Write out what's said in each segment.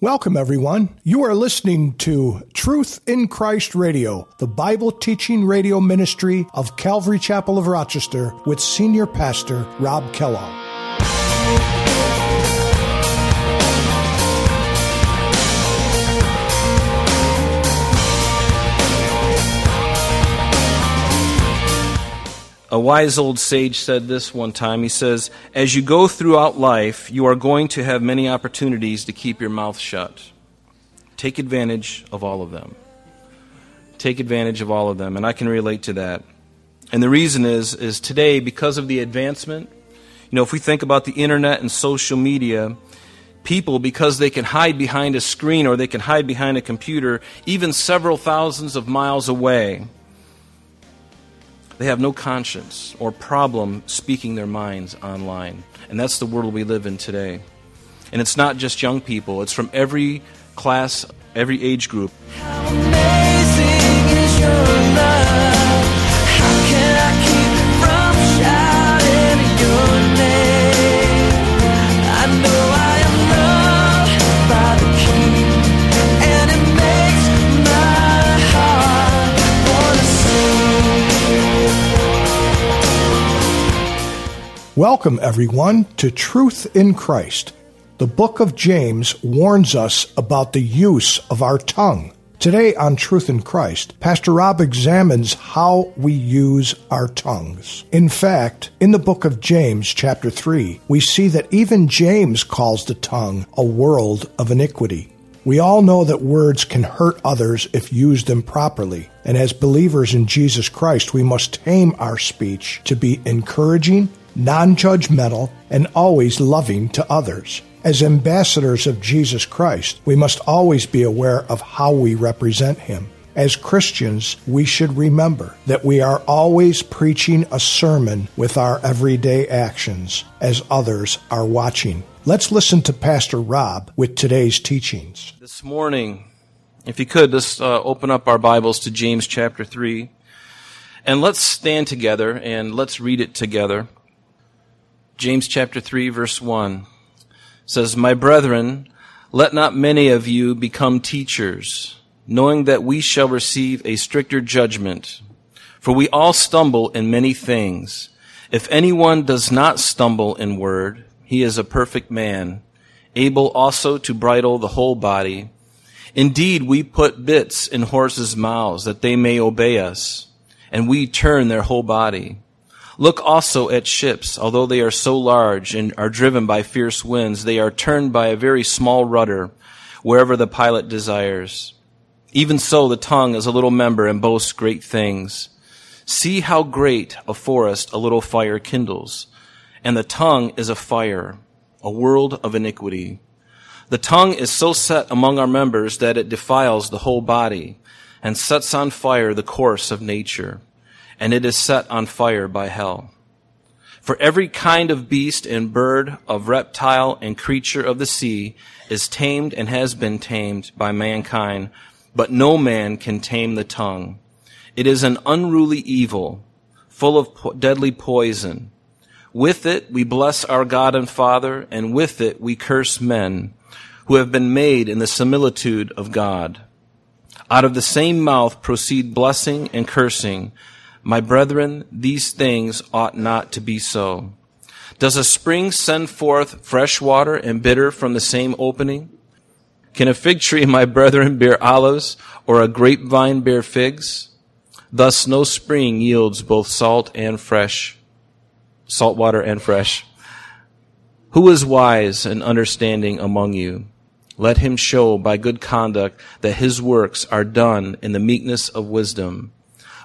Welcome, everyone. You are listening to Truth in Christ Radio, the Bible teaching radio ministry of Calvary Chapel of Rochester with Senior Pastor Rob Kellogg. A wise old sage said this one time. He says, As you go throughout life, you are going to have many opportunities to keep your mouth shut. Take advantage of all of them. Take advantage of all of them. And I can relate to that. And the reason is, is today, because of the advancement, you know, if we think about the internet and social media, people, because they can hide behind a screen or they can hide behind a computer, even several thousands of miles away, they have no conscience or problem speaking their minds online. And that's the world we live in today. And it's not just young people, it's from every class, every age group. Welcome, everyone, to Truth in Christ. The book of James warns us about the use of our tongue. Today on Truth in Christ, Pastor Rob examines how we use our tongues. In fact, in the book of James, chapter 3, we see that even James calls the tongue a world of iniquity. We all know that words can hurt others if used improperly, and as believers in Jesus Christ, we must tame our speech to be encouraging non judgmental, and always loving to others. As ambassadors of Jesus Christ, we must always be aware of how we represent Him. As Christians, we should remember that we are always preaching a sermon with our everyday actions as others are watching. Let's listen to Pastor Rob with today's teachings. This morning, if you could, let's uh, open up our Bibles to James chapter 3. And let's stand together and let's read it together. James chapter 3 verse 1 says, My brethren, let not many of you become teachers, knowing that we shall receive a stricter judgment. For we all stumble in many things. If anyone does not stumble in word, he is a perfect man, able also to bridle the whole body. Indeed, we put bits in horses' mouths that they may obey us, and we turn their whole body. Look also at ships. Although they are so large and are driven by fierce winds, they are turned by a very small rudder wherever the pilot desires. Even so, the tongue is a little member and boasts great things. See how great a forest a little fire kindles. And the tongue is a fire, a world of iniquity. The tongue is so set among our members that it defiles the whole body and sets on fire the course of nature and it is set on fire by hell. For every kind of beast and bird, of reptile and creature of the sea is tamed and has been tamed by mankind, but no man can tame the tongue. It is an unruly evil, full of po- deadly poison. With it we bless our God and Father, and with it we curse men who have been made in the similitude of God. Out of the same mouth proceed blessing and cursing. My brethren, these things ought not to be so. Does a spring send forth fresh water and bitter from the same opening? Can a fig tree, my brethren, bear olives, or a grapevine bear figs? Thus no spring yields both salt and fresh, salt water and fresh. Who is wise and understanding among you? Let him show by good conduct that his works are done in the meekness of wisdom.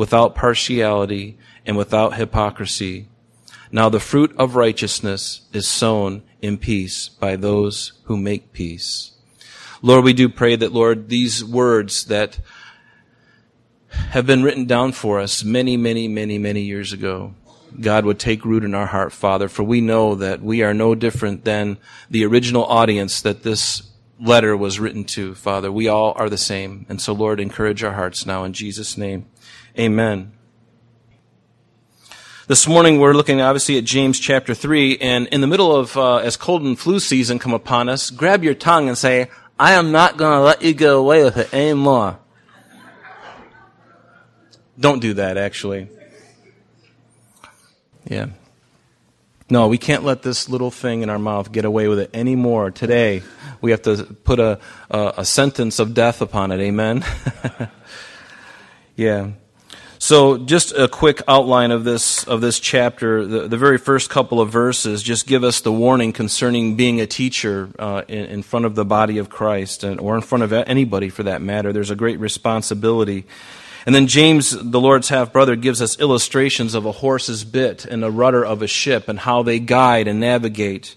without partiality and without hypocrisy. Now the fruit of righteousness is sown in peace by those who make peace. Lord, we do pray that, Lord, these words that have been written down for us many, many, many, many years ago, God would take root in our heart, Father, for we know that we are no different than the original audience that this letter was written to, Father. We all are the same. And so, Lord, encourage our hearts now in Jesus' name. Amen. This morning we're looking obviously at James chapter 3, and in the middle of, uh, as cold and flu season come upon us, grab your tongue and say, I am not gonna let you get away with it anymore. Don't do that, actually. Yeah. No, we can't let this little thing in our mouth get away with it anymore. Today, we have to put a, a, a sentence of death upon it. Amen? yeah. So, just a quick outline of this of this chapter. The, the very first couple of verses just give us the warning concerning being a teacher uh, in, in, front of the body of Christ, and, or in front of anybody for that matter. There's a great responsibility. And then James, the Lord's half brother, gives us illustrations of a horse's bit and a rudder of a ship and how they guide and navigate.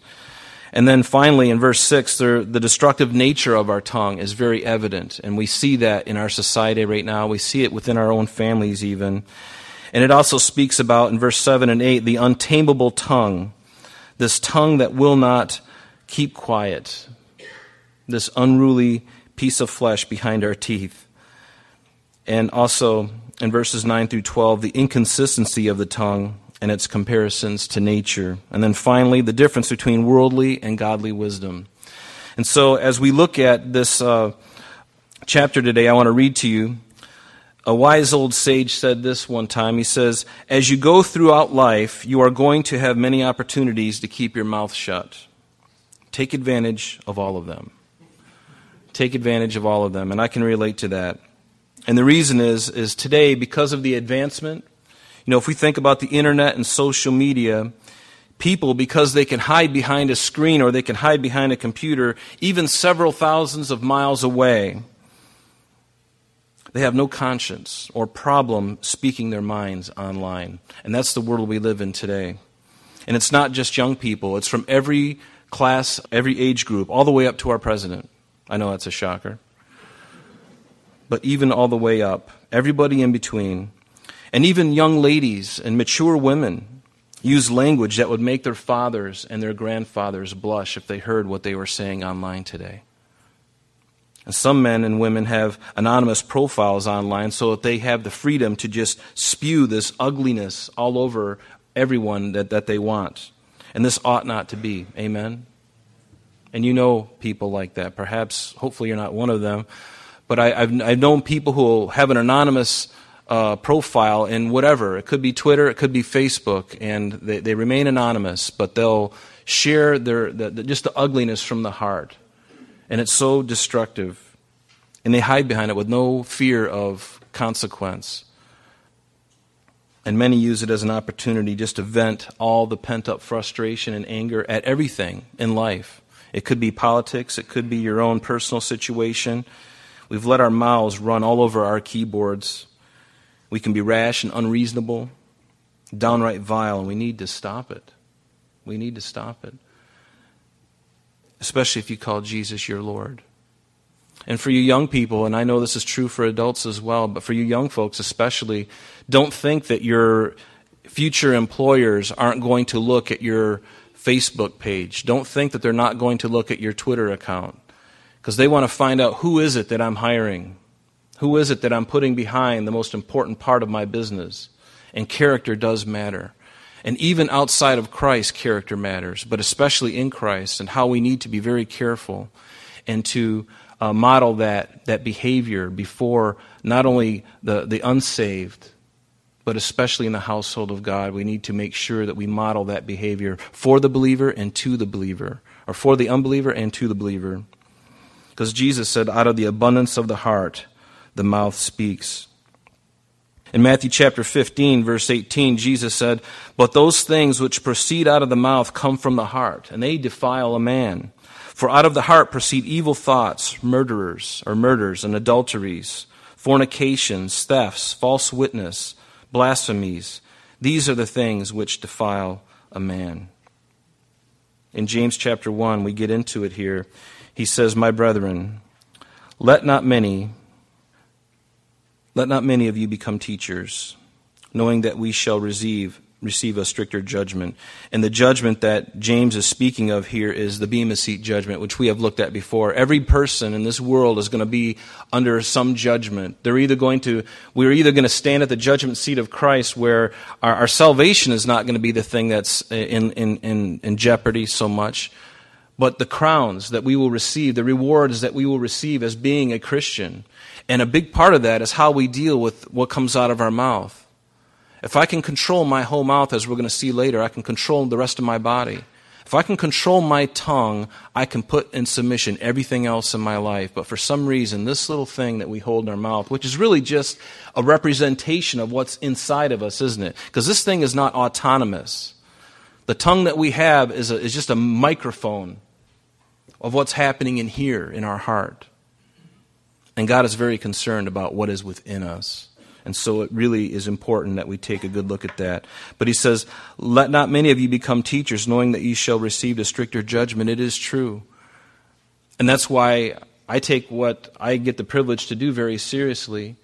And then finally, in verse 6, the destructive nature of our tongue is very evident. And we see that in our society right now. We see it within our own families, even. And it also speaks about, in verse 7 and 8, the untamable tongue. This tongue that will not keep quiet. This unruly piece of flesh behind our teeth and also in verses 9 through 12, the inconsistency of the tongue and its comparisons to nature. And then finally, the difference between worldly and godly wisdom. And so, as we look at this uh, chapter today, I want to read to you. A wise old sage said this one time. He says, As you go throughout life, you are going to have many opportunities to keep your mouth shut. Take advantage of all of them. Take advantage of all of them. And I can relate to that. And the reason is, is today, because of the advancement, you know, if we think about the internet and social media, people, because they can hide behind a screen or they can hide behind a computer, even several thousands of miles away, they have no conscience or problem speaking their minds online. And that's the world we live in today. And it's not just young people, it's from every class, every age group, all the way up to our president. I know that's a shocker but even all the way up, everybody in between. And even young ladies and mature women use language that would make their fathers and their grandfathers blush if they heard what they were saying online today. And some men and women have anonymous profiles online so that they have the freedom to just spew this ugliness all over everyone that, that they want. And this ought not to be. Amen? And you know people like that. Perhaps, hopefully, you're not one of them, but I, have I've known people who have an anonymous uh, profile in whatever. It could be Twitter, it could be Facebook, and they, they remain anonymous, but they'll share their, the, the, just the ugliness from the heart. And it's so destructive. And they hide behind it with no fear of consequence. And many use it as an opportunity just to vent all the pent up frustration and anger at everything in life. It could be politics, it could be your own personal situation. We've let our mouths run all over our keyboards. We can be rash and unreasonable, downright vile, and we need to stop it. We need to stop it. Especially if you call Jesus your Lord. And for you young people, and I know this is true for adults as well, but for you young folks especially, don't think that your future employers aren't going to look at your Facebook page. Don't think that they're not going to look at your Twitter account because they want to find out who is it that I'm hiring? Who is it that I'm putting behind the most important part of my business? And character does matter. And even outside of Christ, character matters, but especially in Christ, and how we need to be very careful and to uh, model that, that behavior before not only the, the unsaved, but especially in the household of God. We need to make sure that we model that behavior for the believer and to the believer, or for the unbeliever and to the believer. Because Jesus said, out of the abundance of the heart, the mouth speaks. In Matthew chapter 15, verse 18, Jesus said, But those things which proceed out of the mouth come from the heart, and they defile a man. For out of the heart proceed evil thoughts, murderers, or murders, and adulteries, fornications, thefts, false witness, blasphemies. These are the things which defile a man. In James chapter 1, we get into it here. He says, My brethren, Let not many let not many of you become teachers, knowing that we shall receive receive a stricter judgment. And the judgment that James is speaking of here is the Bema Seat judgment, which we have looked at before. Every person in this world is going to be under some judgment. They're either going to, we're either going to stand at the judgment seat of Christ where our, our salvation is not going to be the thing that's in, in, in, in jeopardy so much, but the crowns that we will receive, the rewards that we will receive as being a Christian. And a big part of that is how we deal with what comes out of our mouth. If I can control my whole mouth, as we're going to see later, I can control the rest of my body. If I can control my tongue, I can put in submission everything else in my life. But for some reason, this little thing that we hold in our mouth, which is really just a representation of what's inside of us, isn't it? Because this thing is not autonomous. The tongue that we have is, a, is just a microphone of what's happening in here, in our heart. And God is very concerned about what is within us. And so it really is important that we take a good look at that. But he says, Let not many of you become teachers, knowing that ye shall receive a stricter judgment. It is true. And that's why I take what I get the privilege to do very seriously.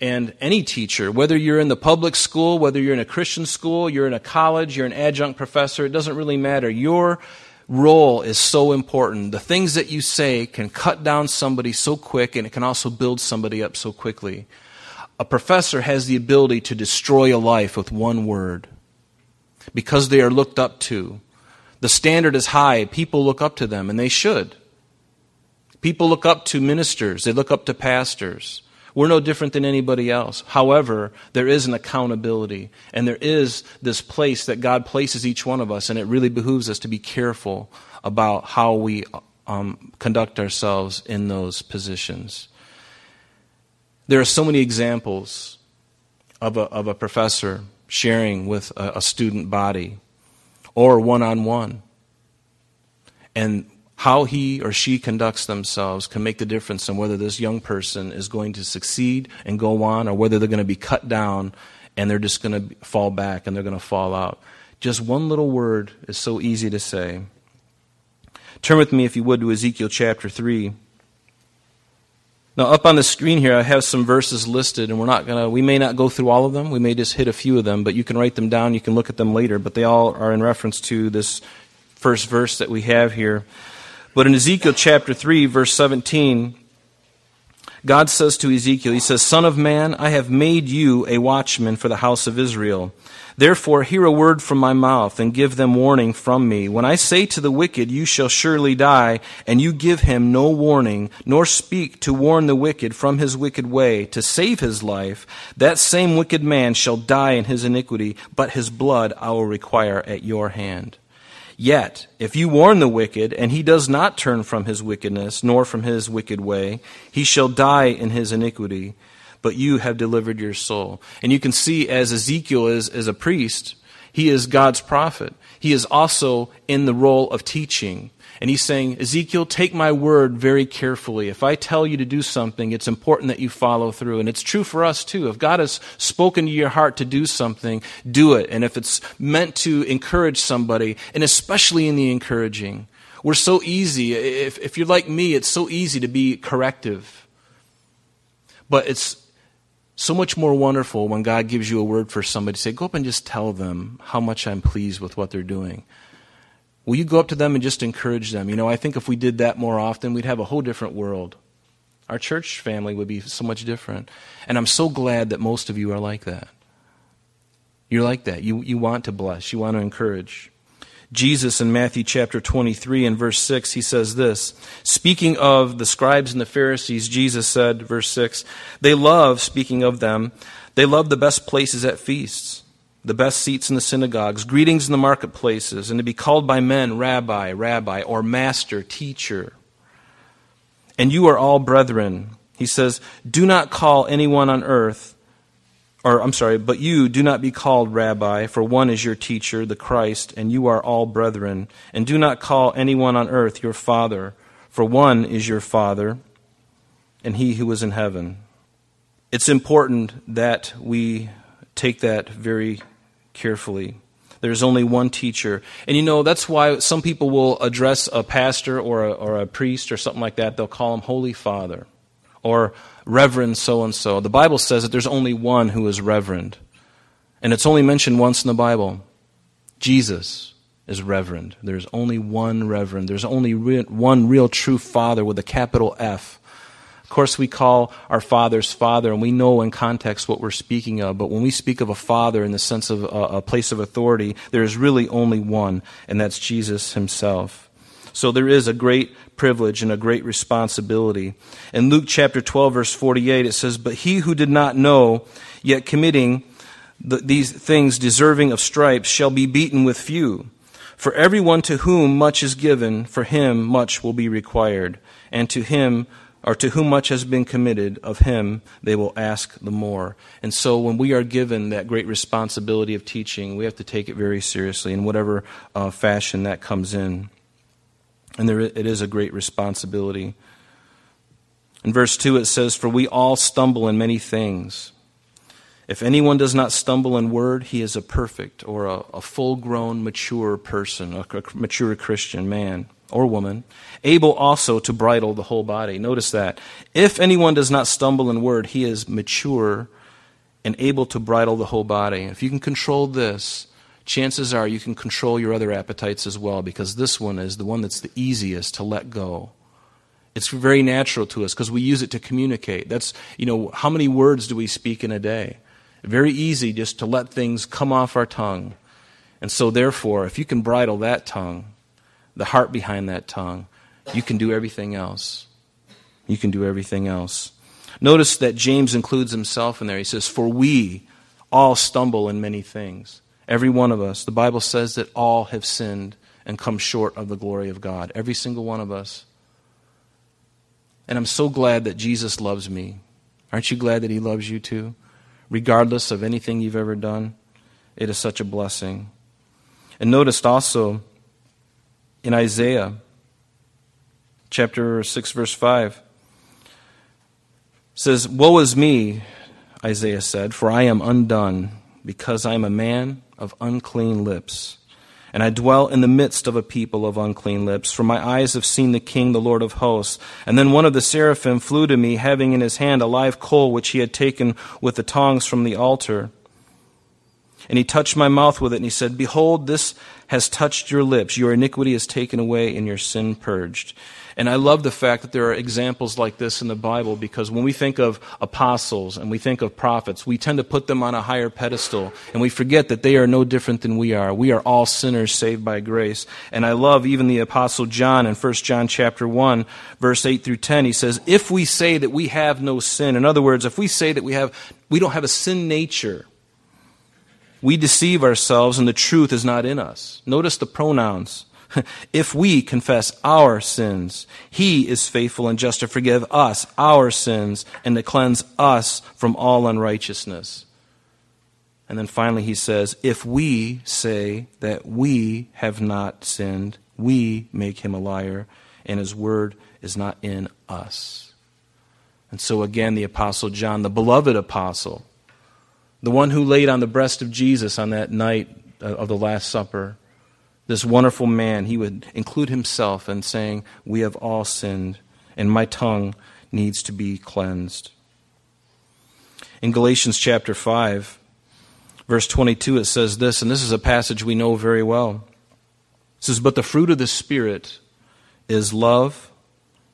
And any teacher, whether you're in the public school, whether you're in a Christian school, you're in a college, you're an adjunct professor, it doesn't really matter. Your role is so important. The things that you say can cut down somebody so quick, and it can also build somebody up so quickly. A professor has the ability to destroy a life with one word because they are looked up to. The standard is high. People look up to them, and they should. People look up to ministers, they look up to pastors. We're no different than anybody else. However, there is an accountability, and there is this place that God places each one of us, and it really behooves us to be careful about how we um, conduct ourselves in those positions. There are so many examples of a, of a professor sharing with a, a student body or one on one. And how he or she conducts themselves can make the difference in whether this young person is going to succeed and go on or whether they're going to be cut down and they're just going to fall back and they're going to fall out. Just one little word is so easy to say. Turn with me, if you would, to Ezekiel chapter 3. Now, up on the screen here, I have some verses listed, and we're not gonna. We may not go through all of them. We may just hit a few of them, but you can write them down. You can look at them later. But they all are in reference to this first verse that we have here. But in Ezekiel chapter three, verse seventeen, God says to Ezekiel, He says, "Son of man, I have made you a watchman for the house of Israel." Therefore, hear a word from my mouth and give them warning from me. When I say to the wicked, You shall surely die, and you give him no warning, nor speak to warn the wicked from his wicked way, to save his life, that same wicked man shall die in his iniquity, but his blood I will require at your hand. Yet, if you warn the wicked, and he does not turn from his wickedness, nor from his wicked way, he shall die in his iniquity but you have delivered your soul. And you can see as Ezekiel is, as a priest, he is God's prophet. He is also in the role of teaching. And he's saying, Ezekiel, take my word very carefully. If I tell you to do something, it's important that you follow through. And it's true for us too. If God has spoken to your heart to do something, do it. And if it's meant to encourage somebody, and especially in the encouraging, we're so easy. If, if you're like me, it's so easy to be corrective. But it's so much more wonderful when God gives you a word for somebody. Say, go up and just tell them how much I'm pleased with what they're doing. Will you go up to them and just encourage them? You know, I think if we did that more often, we'd have a whole different world. Our church family would be so much different. And I'm so glad that most of you are like that. You're like that. You, you want to bless, you want to encourage. Jesus in Matthew chapter 23 and verse 6, he says this Speaking of the scribes and the Pharisees, Jesus said, verse 6, they love, speaking of them, they love the best places at feasts, the best seats in the synagogues, greetings in the marketplaces, and to be called by men rabbi, rabbi, or master, teacher. And you are all brethren. He says, Do not call anyone on earth or I'm sorry, but you do not be called rabbi, for one is your teacher, the Christ, and you are all brethren. And do not call anyone on earth your father, for one is your father, and he who is in heaven. It's important that we take that very carefully. There's only one teacher. And you know, that's why some people will address a pastor or a, or a priest or something like that. They'll call him Holy Father. or Reverend so and so. The Bible says that there's only one who is Reverend. And it's only mentioned once in the Bible. Jesus is Reverend. There's only one Reverend. There's only re- one real true Father with a capital F. Of course, we call our fathers Father, and we know in context what we're speaking of. But when we speak of a Father in the sense of a, a place of authority, there is really only one, and that's Jesus Himself. So there is a great privilege and a great responsibility. In Luke chapter 12, verse 48, it says, But he who did not know, yet committing the, these things deserving of stripes, shall be beaten with few. For everyone to whom much is given, for him much will be required. And to him or to whom much has been committed, of him they will ask the more. And so when we are given that great responsibility of teaching, we have to take it very seriously in whatever uh, fashion that comes in. And there, it is a great responsibility. In verse 2, it says, For we all stumble in many things. If anyone does not stumble in word, he is a perfect or a, a full grown, mature person, a, a mature Christian man or woman, able also to bridle the whole body. Notice that. If anyone does not stumble in word, he is mature and able to bridle the whole body. If you can control this, chances are you can control your other appetites as well, because this one is the one that's the easiest to let go. It's very natural to us because we use it to communicate. That's, you know, how many words do we speak in a day? Very easy just to let things come off our tongue. And so, therefore, if you can bridle that tongue, the heart behind that tongue, you can do everything else. You can do everything else. Notice that James includes himself in there. He says, For we all stumble in many things. Every one of us. The Bible says that all have sinned and come short of the glory of God. Every single one of us. And I'm so glad that Jesus loves me. Aren't you glad that He loves you too? regardless of anything you've ever done. It is such a blessing. And notice also in Isaiah chapter 6 verse 5 says, "Woe is me," Isaiah said, "for I am undone, because I am a man of unclean lips." and I dwell in the midst of a people of unclean lips. For my eyes have seen the King, the Lord of hosts. And then one of the seraphim flew to me, having in his hand a live coal which he had taken with the tongs from the altar. And he touched my mouth with it, and he said, Behold, this has touched your lips. Your iniquity is taken away, and your sin purged. And I love the fact that there are examples like this in the Bible because when we think of apostles and we think of prophets, we tend to put them on a higher pedestal and we forget that they are no different than we are. We are all sinners saved by grace. And I love even the apostle John in 1 John chapter 1 verse 8 through 10. He says, "If we say that we have no sin, in other words, if we say that we have we don't have a sin nature, we deceive ourselves and the truth is not in us." Notice the pronouns. if we confess our sins, He is faithful and just to forgive us our sins and to cleanse us from all unrighteousness. And then finally, he says, If we say that we have not sinned, we make him a liar, and his word is not in us. And so, again, the Apostle John, the beloved apostle, the one who laid on the breast of Jesus on that night uh, of the Last Supper, this wonderful man, he would include himself in saying, We have all sinned, and my tongue needs to be cleansed. In Galatians chapter 5, verse 22, it says this, and this is a passage we know very well. It says, But the fruit of the Spirit is love,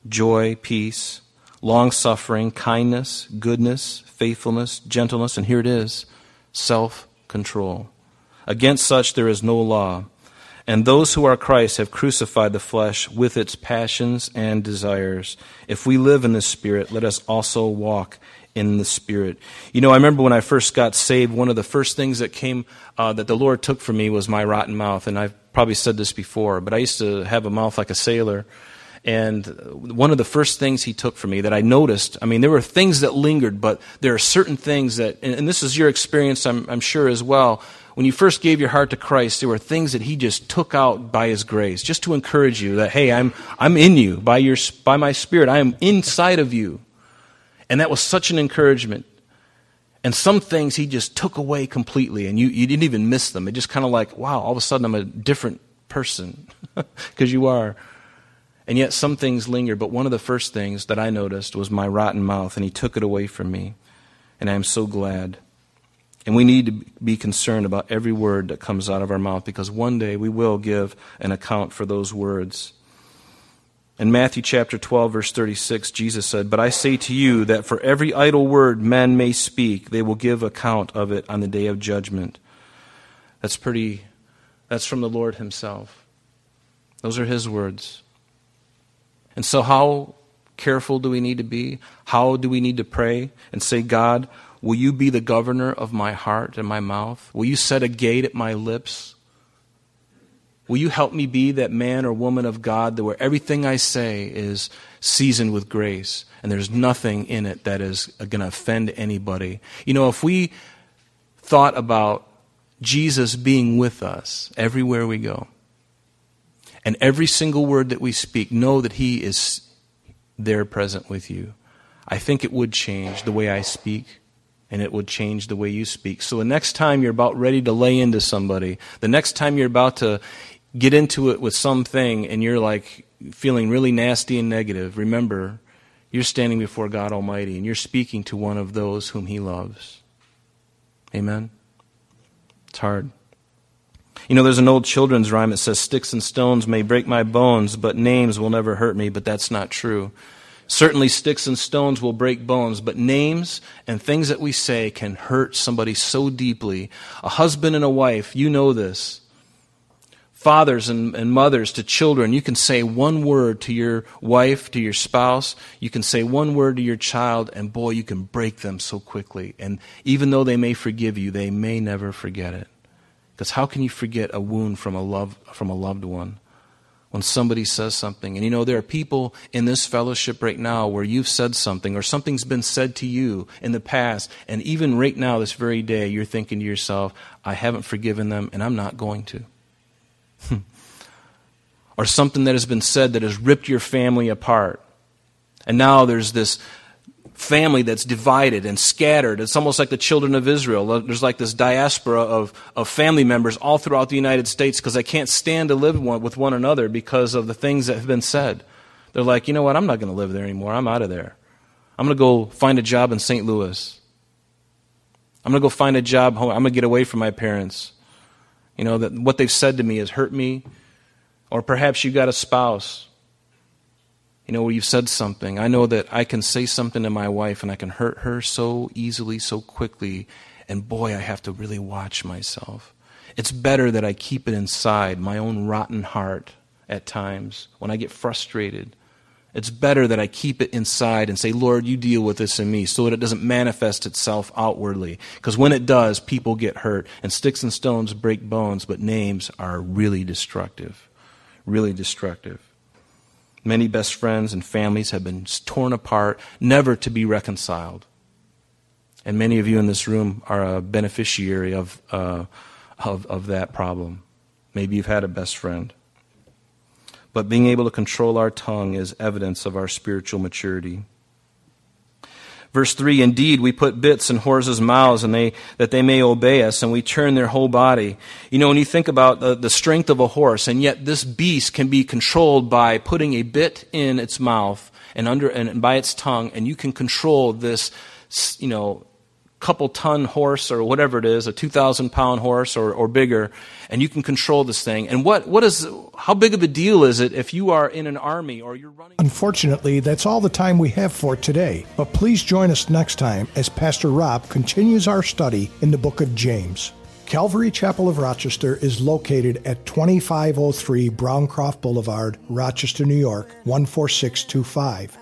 joy, peace, long suffering, kindness, goodness, faithfulness, gentleness, and here it is self control. Against such there is no law. And those who are Christ have crucified the flesh with its passions and desires. If we live in the Spirit, let us also walk in the Spirit. You know, I remember when I first got saved, one of the first things that came, uh, that the Lord took from me was my rotten mouth. And I've probably said this before, but I used to have a mouth like a sailor. And one of the first things he took from me that I noticed, I mean, there were things that lingered, but there are certain things that, and, this is your experience, I'm, I'm sure, as well when you first gave your heart to Christ, there were things that He just took out by His grace, just to encourage you that, hey, I'm, I'm in you by, your, by my Spirit. I am inside of you. And that was such an encouragement. And some things He just took away completely, and you, you didn't even miss them. It just kind of like, wow, all of a sudden I'm a different person, because you are. And yet some things linger, but one of the first things that I noticed was my rotten mouth, and he took it away from me. And I am so glad. And we need to be concerned about every word that comes out of our mouth because one day we will give an account for those words. In Matthew chapter 12, verse 36, Jesus said, But I say to you that for every idle word men may speak, they will give account of it on the day of judgment. That's pretty, that's from the Lord Himself. Those are His words. And so, how careful do we need to be? How do we need to pray and say, God, will you be the governor of my heart and my mouth? Will you set a gate at my lips? Will you help me be that man or woman of God that where everything I say is seasoned with grace and there's nothing in it that is going to offend anybody? You know, if we thought about Jesus being with us everywhere we go, and every single word that we speak, know that He is there present with you. I think it would change the way I speak, and it would change the way you speak. So the next time you're about ready to lay into somebody, the next time you're about to get into it with something and you're like feeling really nasty and negative, remember, you're standing before God Almighty and you're speaking to one of those whom He loves. Amen? It's hard. You know, there's an old children's rhyme that says, Sticks and stones may break my bones, but names will never hurt me, but that's not true. Certainly, sticks and stones will break bones, but names and things that we say can hurt somebody so deeply. A husband and a wife, you know this. Fathers and, and mothers to children, you can say one word to your wife, to your spouse, you can say one word to your child, and boy, you can break them so quickly. And even though they may forgive you, they may never forget it. Because how can you forget a wound from a, love, from a loved one? When somebody says something. And you know, there are people in this fellowship right now where you've said something or something's been said to you in the past. And even right now, this very day, you're thinking to yourself, I haven't forgiven them and I'm not going to. or something that has been said that has ripped your family apart. And now there's this family that's divided and scattered. It's almost like the children of Israel. There's like this diaspora of, of family members all throughout the United States because they can't stand to live one, with one another because of the things that have been said. They're like, you know what? I'm not going to live there anymore. I'm out of there. I'm going to go find a job in St. Louis. I'm going to go find a job home. I'm going to get away from my parents. You know, that what they've said to me has hurt me. Or perhaps you got a spouse you know, you've said something. I know that I can say something to my wife and I can hurt her so easily, so quickly. And boy, I have to really watch myself. It's better that I keep it inside, my own rotten heart at times, when I get frustrated. It's better that I keep it inside and say, Lord, you deal with this in me so that it doesn't manifest itself outwardly. Because when it does, people get hurt. And sticks and stones break bones, but names are really destructive. Really destructive. Many best friends and families have been torn apart, never to be reconciled. And many of you in this room are a beneficiary of, uh, of, of that problem. Maybe you've had a best friend. But being able to control our tongue is evidence of our spiritual maturity. Verse 3 Indeed, we put bits in horses' mouths and they, that they may obey us, and we turn their whole body. You know, when you think about the, the strength of a horse, and yet this beast can be controlled by putting a bit in its mouth and, under, and by its tongue, and you can control this, you know, couple ton horse or whatever it is, a 2,000 pound horse or, or bigger, and you can control this thing. And what, what is, how big of a deal is it if you are in an army or you're running? Unfortunately, that's all the time we have for today. But please join us next time as Pastor Rob continues our study in the book of James. Calvary Chapel of Rochester is located at 2503 Browncroft Boulevard, Rochester, New York, 14625.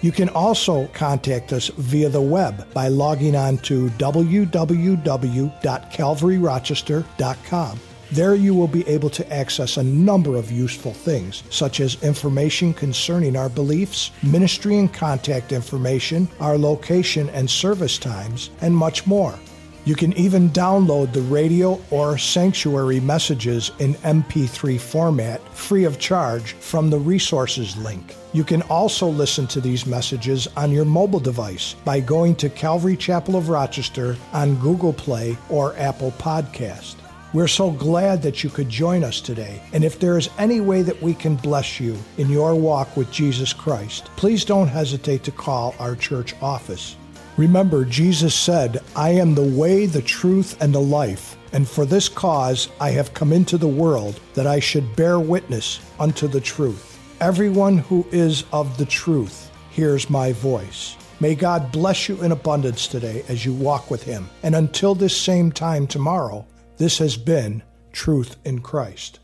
You can also contact us via the web by logging on to www.calvaryrochester.com There you will be able to access a number of useful things, such as information concerning our beliefs, ministry and contact information, our location and service times, and much more. You can even download the radio or sanctuary messages in MP3 format free of charge from the resources link. You can also listen to these messages on your mobile device by going to Calvary Chapel of Rochester on Google Play or Apple Podcast. We're so glad that you could join us today. And if there is any way that we can bless you in your walk with Jesus Christ, please don't hesitate to call our church office. Remember, Jesus said, I am the way, the truth, and the life. And for this cause I have come into the world, that I should bear witness unto the truth. Everyone who is of the truth hears my voice. May God bless you in abundance today as you walk with Him. And until this same time tomorrow, this has been Truth in Christ.